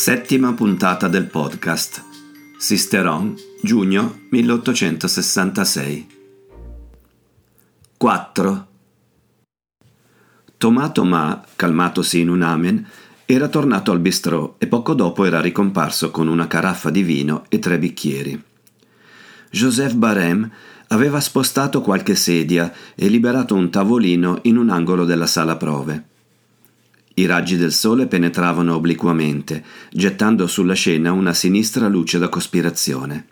Settima puntata del podcast. Sisteron, giugno 1866. 4. Tomà Tomà, calmatosi in un amen, era tornato al bistrò e poco dopo era ricomparso con una caraffa di vino e tre bicchieri. Joseph Barème aveva spostato qualche sedia e liberato un tavolino in un angolo della sala prove. I raggi del sole penetravano obliquamente, gettando sulla scena una sinistra luce da cospirazione.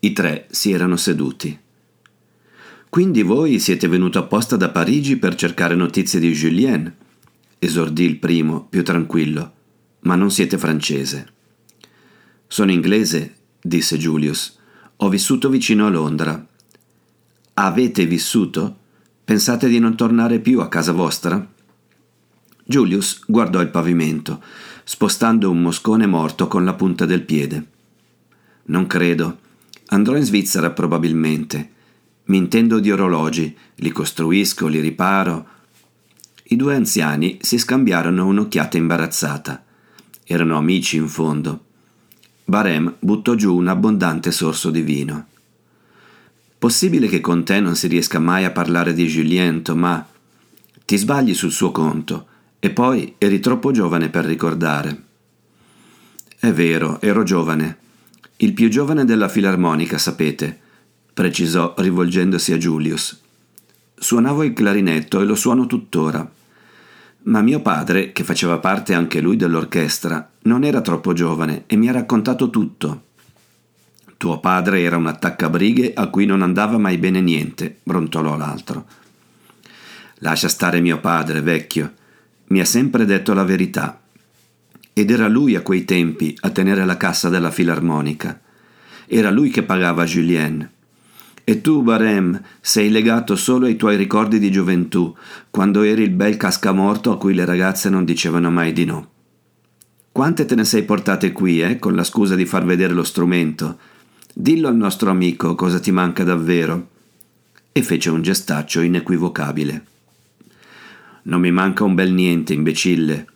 I tre si erano seduti. Quindi voi siete venuto apposta da Parigi per cercare notizie di Julien? esordì il primo, più tranquillo. Ma non siete francese. Sono inglese, disse Julius. Ho vissuto vicino a Londra. Avete vissuto? Pensate di non tornare più a casa vostra? Julius guardò il pavimento, spostando un moscone morto con la punta del piede. Non credo. Andrò in Svizzera probabilmente. Mi intendo di orologi, li costruisco, li riparo. I due anziani si scambiarono un'occhiata imbarazzata. Erano amici in fondo. Barem buttò giù un abbondante sorso di vino. Possibile che con te non si riesca mai a parlare di Julien, ma ti sbagli sul suo conto. E poi eri troppo giovane per ricordare. È vero, ero giovane. Il più giovane della filarmonica, sapete, precisò rivolgendosi a Julius. Suonavo il clarinetto e lo suono tuttora. Ma mio padre, che faceva parte anche lui dell'orchestra, non era troppo giovane e mi ha raccontato tutto. Tuo padre era un attaccabrighe a cui non andava mai bene niente, brontolò l'altro. Lascia stare mio padre, vecchio mi ha sempre detto la verità. Ed era lui a quei tempi a tenere la cassa della filarmonica. Era lui che pagava Julien. E tu, Barem, sei legato solo ai tuoi ricordi di gioventù, quando eri il bel cascamorto a cui le ragazze non dicevano mai di no. Quante te ne sei portate qui, eh, con la scusa di far vedere lo strumento? Dillo al nostro amico cosa ti manca davvero. E fece un gestaccio inequivocabile. Non mi manca un bel niente, imbecille.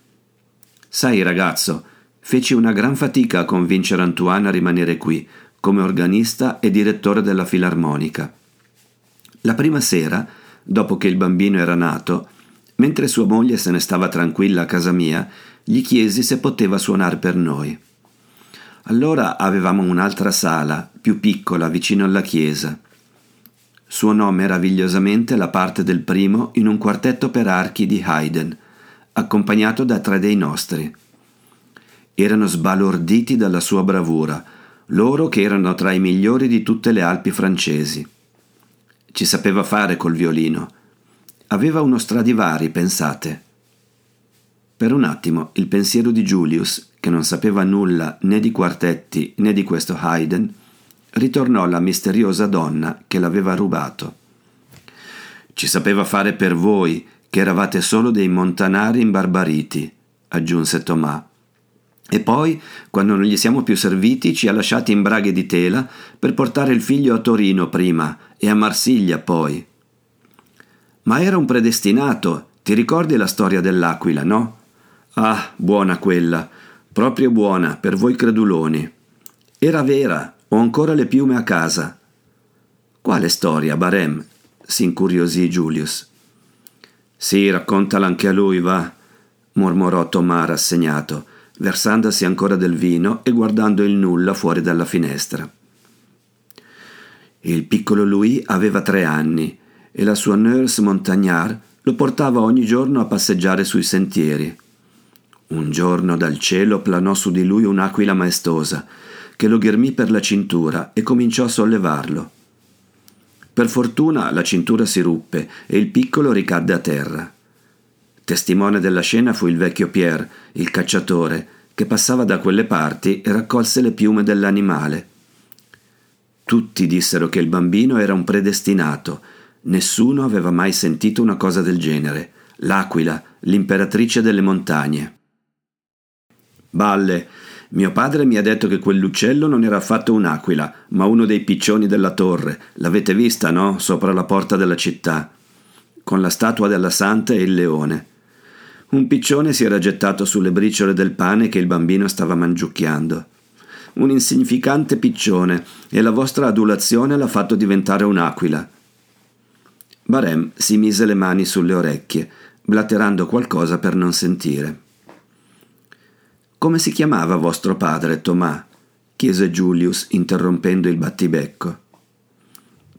Sai, ragazzo, feci una gran fatica a convincere Antoine a rimanere qui, come organista e direttore della filarmonica. La prima sera, dopo che il bambino era nato, mentre sua moglie se ne stava tranquilla a casa mia, gli chiesi se poteva suonare per noi. Allora avevamo un'altra sala, più piccola, vicino alla chiesa Suonò meravigliosamente la parte del primo in un quartetto per archi di Haydn, accompagnato da tre dei nostri. Erano sbalorditi dalla sua bravura, loro che erano tra i migliori di tutte le Alpi francesi. Ci sapeva fare col violino. Aveva uno Stradivari, pensate. Per un attimo il pensiero di Julius, che non sapeva nulla né di quartetti né di questo Haydn, ritornò la misteriosa donna che l'aveva rubato. Ci sapeva fare per voi, che eravate solo dei montanari imbarbariti, aggiunse Tomà. E poi, quando non gli siamo più serviti, ci ha lasciati in braghe di tela per portare il figlio a Torino prima e a Marsiglia poi. Ma era un predestinato, ti ricordi la storia dell'aquila, no? Ah, buona quella, proprio buona per voi creduloni. Era vera, ho ancora le piume a casa. Quale storia, Barem? si incuriosì Julius. Sì, raccontala anche a lui, va, mormorò Tomà rassegnato, versandosi ancora del vino e guardando il nulla fuori dalla finestra. Il piccolo Louis aveva tre anni e la sua nurse Montagnard lo portava ogni giorno a passeggiare sui sentieri. Un giorno dal cielo planò su di lui un'aquila maestosa che lo ghermì per la cintura e cominciò a sollevarlo. Per fortuna la cintura si ruppe e il piccolo ricadde a terra. Testimone della scena fu il vecchio Pierre, il cacciatore, che passava da quelle parti e raccolse le piume dell'animale. Tutti dissero che il bambino era un predestinato, nessuno aveva mai sentito una cosa del genere. L'aquila, l'imperatrice delle montagne. Balle, mio padre mi ha detto che quell'uccello non era affatto un'aquila, ma uno dei piccioni della torre. L'avete vista, no? Sopra la porta della città. Con la statua della santa e il leone. Un piccione si era gettato sulle briciole del pane che il bambino stava mangiucchiando. Un insignificante piccione, e la vostra adulazione l'ha fatto diventare un'aquila. Barem si mise le mani sulle orecchie, blatterando qualcosa per non sentire. Come si chiamava vostro padre, Tomà? chiese Julius, interrompendo il battibecco.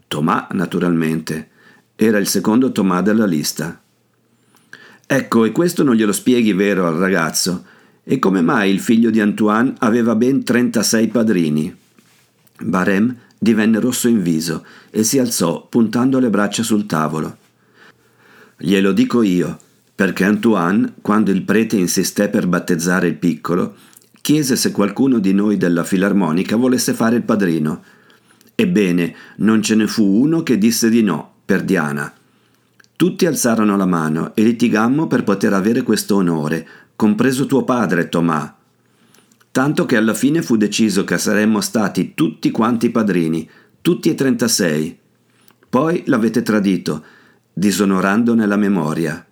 Tomà, naturalmente. Era il secondo Tomà della lista. Ecco, e questo non glielo spieghi vero al ragazzo. E come mai il figlio di Antoine aveva ben 36 padrini? Barem divenne rosso in viso e si alzò puntando le braccia sul tavolo. Glielo dico io, perché Antoine, quando il prete insisté per battezzare il piccolo, chiese se qualcuno di noi della filarmonica volesse fare il padrino. Ebbene, non ce ne fu uno che disse di no, per Diana. Tutti alzarono la mano e litigammo per poter avere questo onore, compreso tuo padre, Tomà. Tanto che alla fine fu deciso che saremmo stati tutti quanti padrini, tutti e trentasei. Poi l'avete tradito, disonorandone la memoria.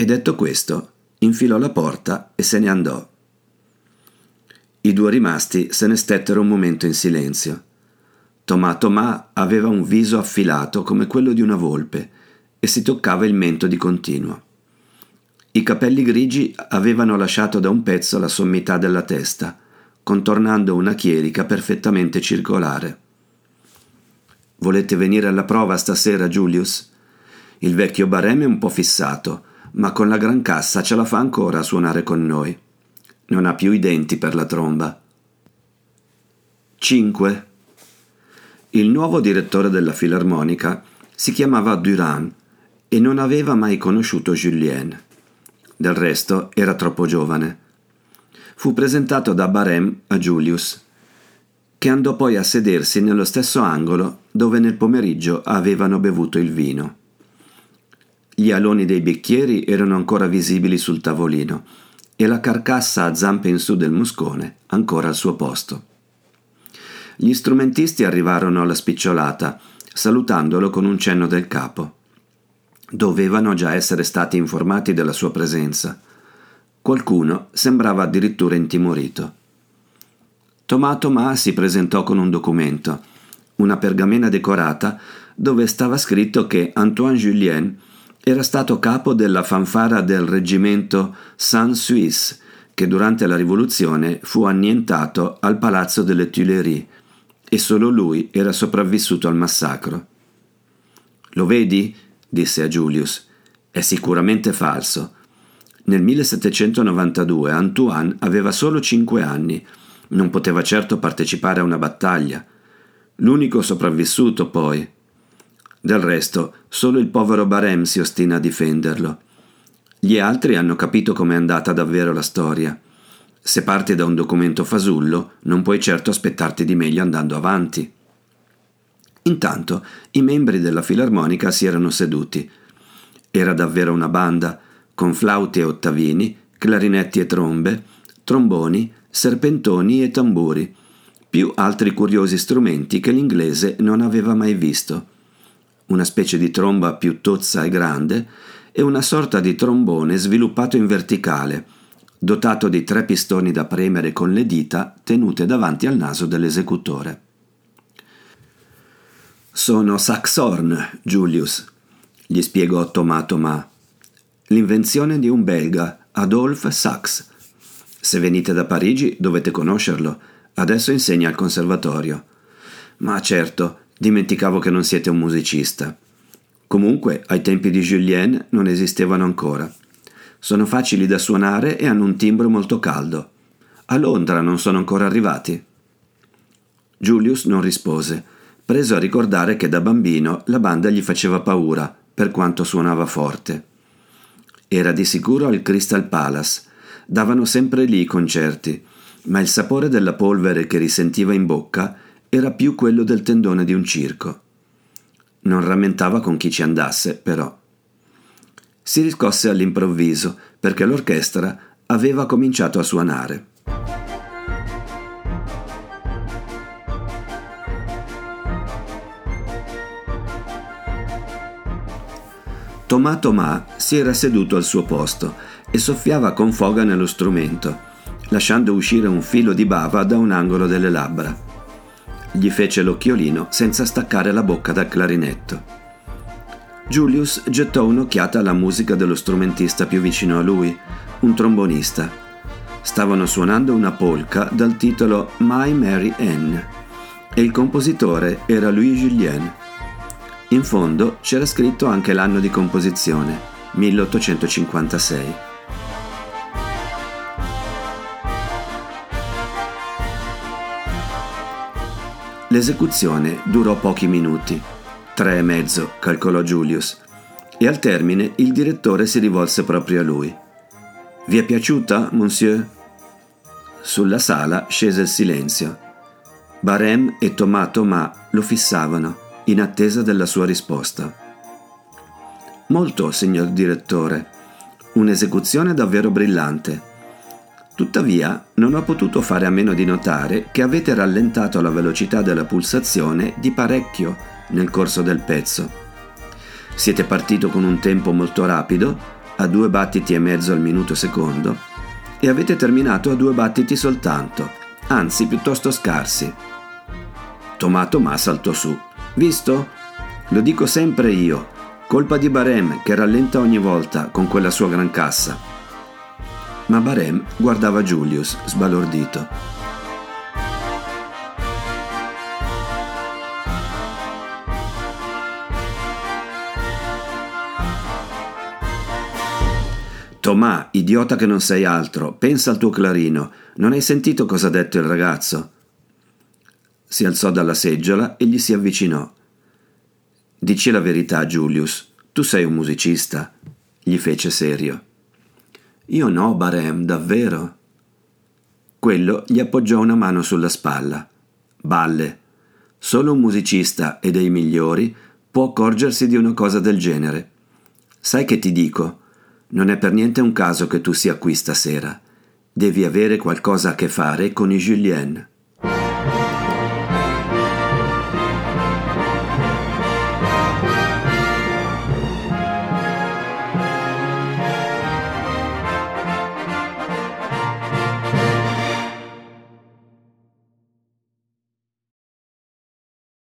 E detto questo, infilò la porta e se ne andò. I due rimasti se ne stettero un momento in silenzio. Tomà Tomà aveva un viso affilato come quello di una volpe e si toccava il mento di continuo. I capelli grigi avevano lasciato da un pezzo la sommità della testa, contornando una chierica perfettamente circolare. Volete venire alla prova stasera, Julius? Il vecchio Bareme un po' fissato, ma con la gran cassa ce la fa ancora a suonare con noi. Non ha più i denti per la tromba. 5. Il nuovo direttore della filarmonica si chiamava Durand e non aveva mai conosciuto Julien. Del resto era troppo giovane. Fu presentato da Barem a Julius, che andò poi a sedersi nello stesso angolo dove nel pomeriggio avevano bevuto il vino. Gli aloni dei bicchieri erano ancora visibili sul tavolino e la carcassa a zampe in su del muscone ancora al suo posto. Gli strumentisti arrivarono alla spicciolata, salutandolo con un cenno del capo. Dovevano già essere stati informati della sua presenza. Qualcuno sembrava addirittura intimorito. Tomà Tomà si presentò con un documento, una pergamena decorata dove stava scritto che Antoine Julien era stato capo della fanfara del reggimento Saint-Suisse, che durante la rivoluzione fu annientato al palazzo delle Tuileries, e solo lui era sopravvissuto al massacro. Lo vedi? disse a Julius. È sicuramente falso. Nel 1792 Antoine aveva solo cinque anni, non poteva certo partecipare a una battaglia. L'unico sopravvissuto, poi, del resto, solo il povero Barem si ostina a difenderlo. Gli altri hanno capito com'è andata davvero la storia. Se parti da un documento fasullo, non puoi certo aspettarti di meglio andando avanti. Intanto i membri della filarmonica si erano seduti. Era davvero una banda, con flauti e ottavini, clarinetti e trombe, tromboni, serpentoni e tamburi, più altri curiosi strumenti che l'inglese non aveva mai visto una specie di tromba più tozza e grande, e una sorta di trombone sviluppato in verticale, dotato di tre pistoni da premere con le dita tenute davanti al naso dell'esecutore. Sono Saxhorn, Julius, gli spiegò Thomas Thomas. L'invenzione di un belga, Adolphe Sax. Se venite da Parigi dovete conoscerlo. Adesso insegna al conservatorio. Ma certo, Dimenticavo che non siete un musicista. Comunque, ai tempi di Julien non esistevano ancora. Sono facili da suonare e hanno un timbro molto caldo. A Londra non sono ancora arrivati. Julius non rispose, preso a ricordare che da bambino la banda gli faceva paura, per quanto suonava forte. Era di sicuro al Crystal Palace, davano sempre lì i concerti, ma il sapore della polvere che risentiva in bocca era più quello del tendone di un circo. Non rammentava con chi ci andasse, però. Si riscosse all'improvviso perché l'orchestra aveva cominciato a suonare. Tomà Tomà si era seduto al suo posto e soffiava con foga nello strumento, lasciando uscire un filo di bava da un angolo delle labbra. Gli fece l'occhiolino senza staccare la bocca dal clarinetto. Julius gettò un'occhiata alla musica dello strumentista più vicino a lui, un trombonista. Stavano suonando una polka dal titolo My Mary Ann e il compositore era Louis Julien. In fondo c'era scritto anche l'anno di composizione, 1856. L'esecuzione durò pochi minuti, tre e mezzo, calcolò Julius, e al termine il direttore si rivolse proprio a lui. Vi è piaciuta, monsieur? Sulla sala scese il silenzio. Barem e Thomas Thomas lo fissavano in attesa della sua risposta. Molto, signor direttore. Un'esecuzione davvero brillante. Tuttavia, non ho potuto fare a meno di notare che avete rallentato la velocità della pulsazione di parecchio nel corso del pezzo. Siete partito con un tempo molto rapido, a due battiti e mezzo al minuto secondo, e avete terminato a due battiti soltanto, anzi piuttosto scarsi. Tomato Ma saltò su. Visto? Lo dico sempre io. Colpa di Barem che rallenta ogni volta con quella sua gran cassa. Ma Barem guardava Julius sbalordito. Tomà, idiota che non sei altro, pensa al tuo clarino. Non hai sentito cosa ha detto il ragazzo? Si alzò dalla seggiola e gli si avvicinò. Dici la verità, Julius, tu sei un musicista, gli fece serio. Io no, Barem, davvero. Quello gli appoggiò una mano sulla spalla. Balle. Solo un musicista e dei migliori può accorgersi di una cosa del genere. Sai che ti dico? Non è per niente un caso che tu sia qui stasera. Devi avere qualcosa a che fare con i Julien.